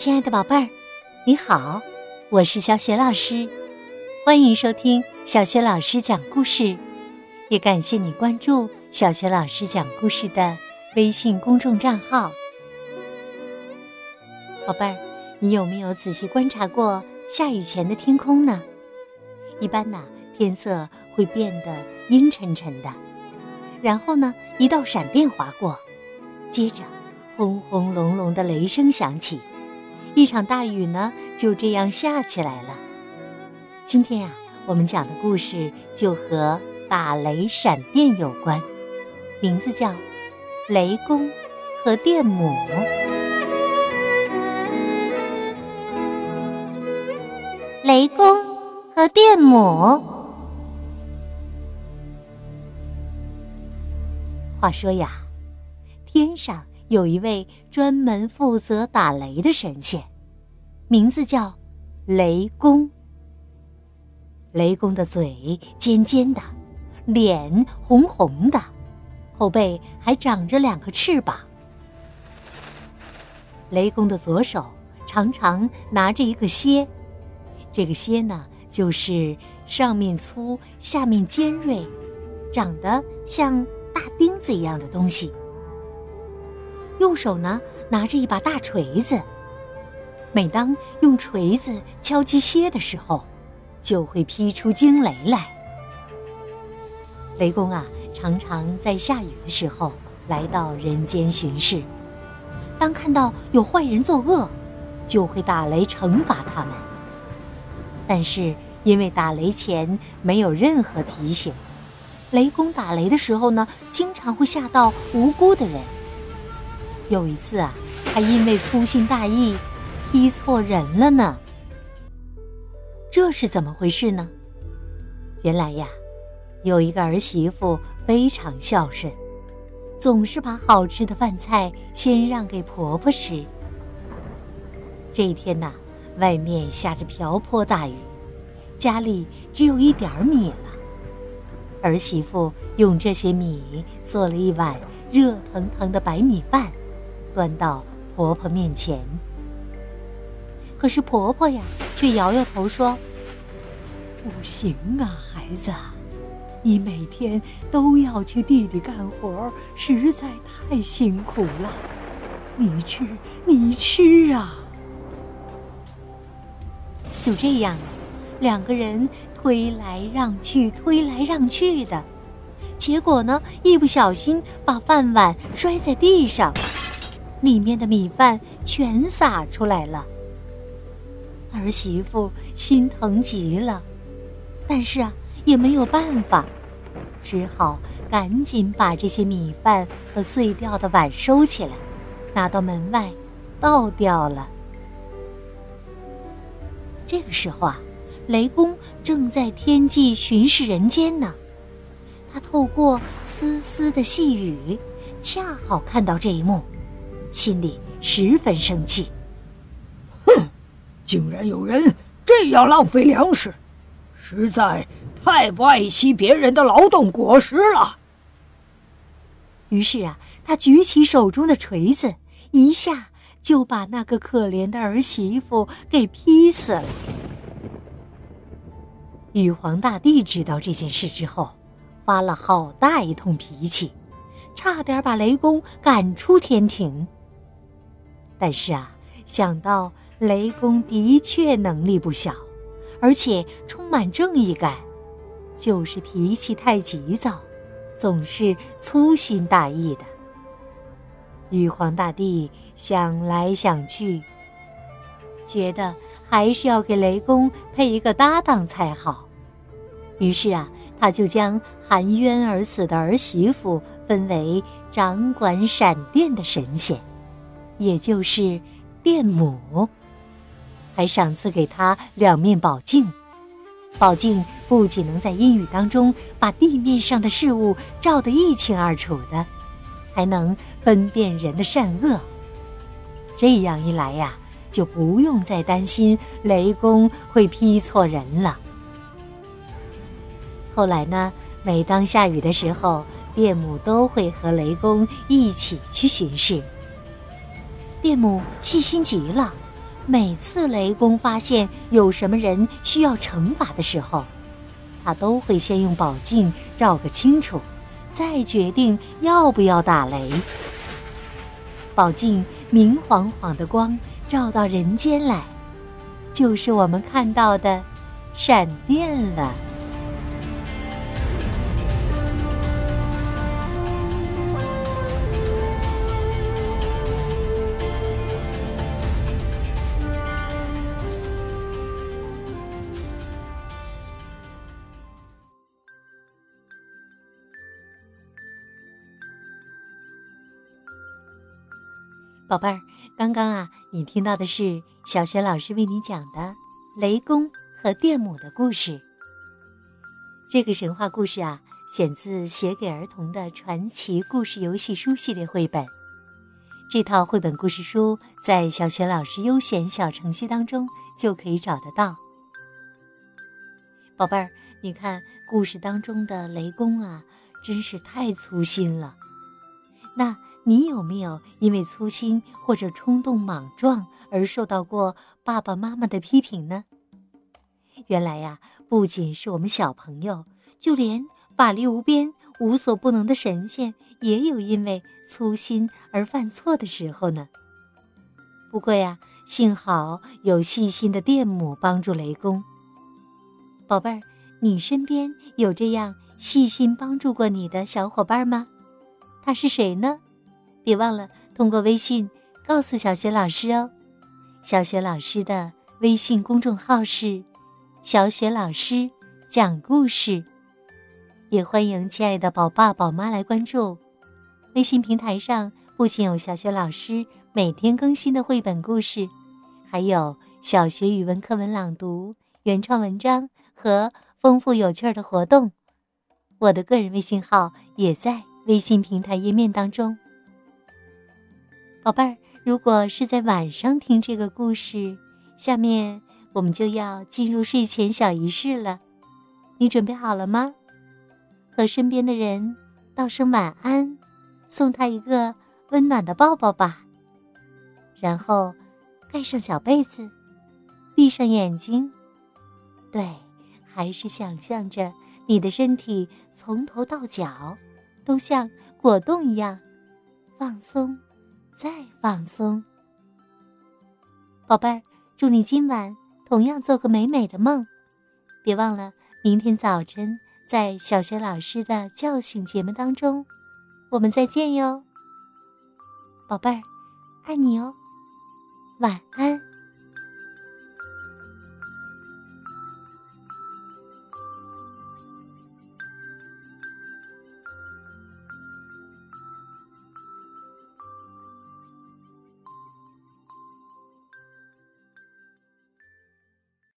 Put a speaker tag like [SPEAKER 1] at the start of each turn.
[SPEAKER 1] 亲爱的宝贝儿，你好，我是小雪老师，欢迎收听小雪老师讲故事，也感谢你关注小雪老师讲故事的微信公众账号。宝贝儿，你有没有仔细观察过下雨前的天空呢？一般呢，天色会变得阴沉沉的，然后呢，一道闪电划过，接着。轰轰隆隆的雷声响起，一场大雨呢就这样下起来了。今天呀，我们讲的故事就和打雷闪电有关，名字叫《雷公和电母》。雷公和电母。话说呀，天上。有一位专门负责打雷的神仙，名字叫雷公。雷公的嘴尖尖的，脸红红的，后背还长着两个翅膀。雷公的左手常常拿着一个楔，这个楔呢，就是上面粗、下面尖锐、长得像大钉子一样的东西。右手呢拿着一把大锤子，每当用锤子敲击楔的时候，就会劈出惊雷来。雷公啊，常常在下雨的时候来到人间巡视，当看到有坏人作恶，就会打雷惩罚他们。但是因为打雷前没有任何提醒，雷公打雷的时候呢，经常会吓到无辜的人。有一次啊，还因为粗心大意踢错人了呢。这是怎么回事呢？原来呀，有一个儿媳妇非常孝顺，总是把好吃的饭菜先让给婆婆吃。这一天呐，外面下着瓢泼大雨，家里只有一点儿米了。儿媳妇用这些米做了一碗热腾腾的白米饭。端到婆婆面前，可是婆婆呀，却摇摇头说：“不行啊，孩子，你每天都要去地里干活，实在太辛苦了。你吃，你吃啊！”就这样，两个人推来让去，推来让去的，结果呢，一不小心把饭碗摔在地上。里面的米饭全洒出来了，儿媳妇心疼极了，但是啊也没有办法，只好赶紧把这些米饭和碎掉的碗收起来，拿到门外倒掉了。这个时候啊，雷公正在天际巡视人间呢，他透过丝丝的细雨，恰好看到这一幕。心里十分生气。
[SPEAKER 2] 哼，竟然有人这样浪费粮食，实在太不爱惜别人的劳动果实了。
[SPEAKER 1] 于是啊，他举起手中的锤子，一下就把那个可怜的儿媳妇给劈死了。玉皇大帝知道这件事之后，发了好大一通脾气，差点把雷公赶出天庭。但是啊，想到雷公的确能力不小，而且充满正义感，就是脾气太急躁，总是粗心大意的。玉皇大帝想来想去，觉得还是要给雷公配一个搭档才好。于是啊，他就将含冤而死的儿媳妇分为掌管闪电的神仙。也就是电母，还赏赐给他两面宝镜。宝镜不仅能在阴雨当中把地面上的事物照得一清二楚的，还能分辨人的善恶。这样一来呀，就不用再担心雷公会劈错人了。后来呢，每当下雨的时候，电母都会和雷公一起去巡视。电母细心极了，每次雷公发现有什么人需要惩罚的时候，他都会先用宝镜照个清楚，再决定要不要打雷。宝镜明晃晃的光照到人间来，就是我们看到的闪电了。宝贝儿，刚刚啊，你听到的是小雪老师为你讲的雷公和电母的故事。这个神话故事啊，选自写给儿童的传奇故事游戏书系列绘本。这套绘本故事书在小雪老师优选小程序当中就可以找得到。宝贝儿，你看故事当中的雷公啊，真是太粗心了。那。你有没有因为粗心或者冲动莽撞而受到过爸爸妈妈的批评呢？原来呀，不仅是我们小朋友，就连法力无边、无所不能的神仙也有因为粗心而犯错的时候呢。不过呀，幸好有细心的电母帮助雷公。宝贝儿，你身边有这样细心帮助过你的小伙伴吗？他是谁呢？别忘了通过微信告诉小雪老师哦。小雪老师的微信公众号是“小雪老师讲故事”，也欢迎亲爱的宝爸宝妈来关注。微信平台上不仅有小雪老师每天更新的绘本故事，还有小学语文课文朗读、原创文章和丰富有趣的活动。我的个人微信号也在微信平台页面当中。宝贝儿，如果是在晚上听这个故事，下面我们就要进入睡前小仪式了。你准备好了吗？和身边的人道声晚安，送他一个温暖的抱抱吧。然后盖上小被子，闭上眼睛。对，还是想象着你的身体从头到脚都像果冻一样放松。再放松，宝贝儿，祝你今晚同样做个美美的梦。别忘了，明天早晨在小学老师的叫醒节目当中，我们再见哟。宝贝儿，爱你哦，晚安。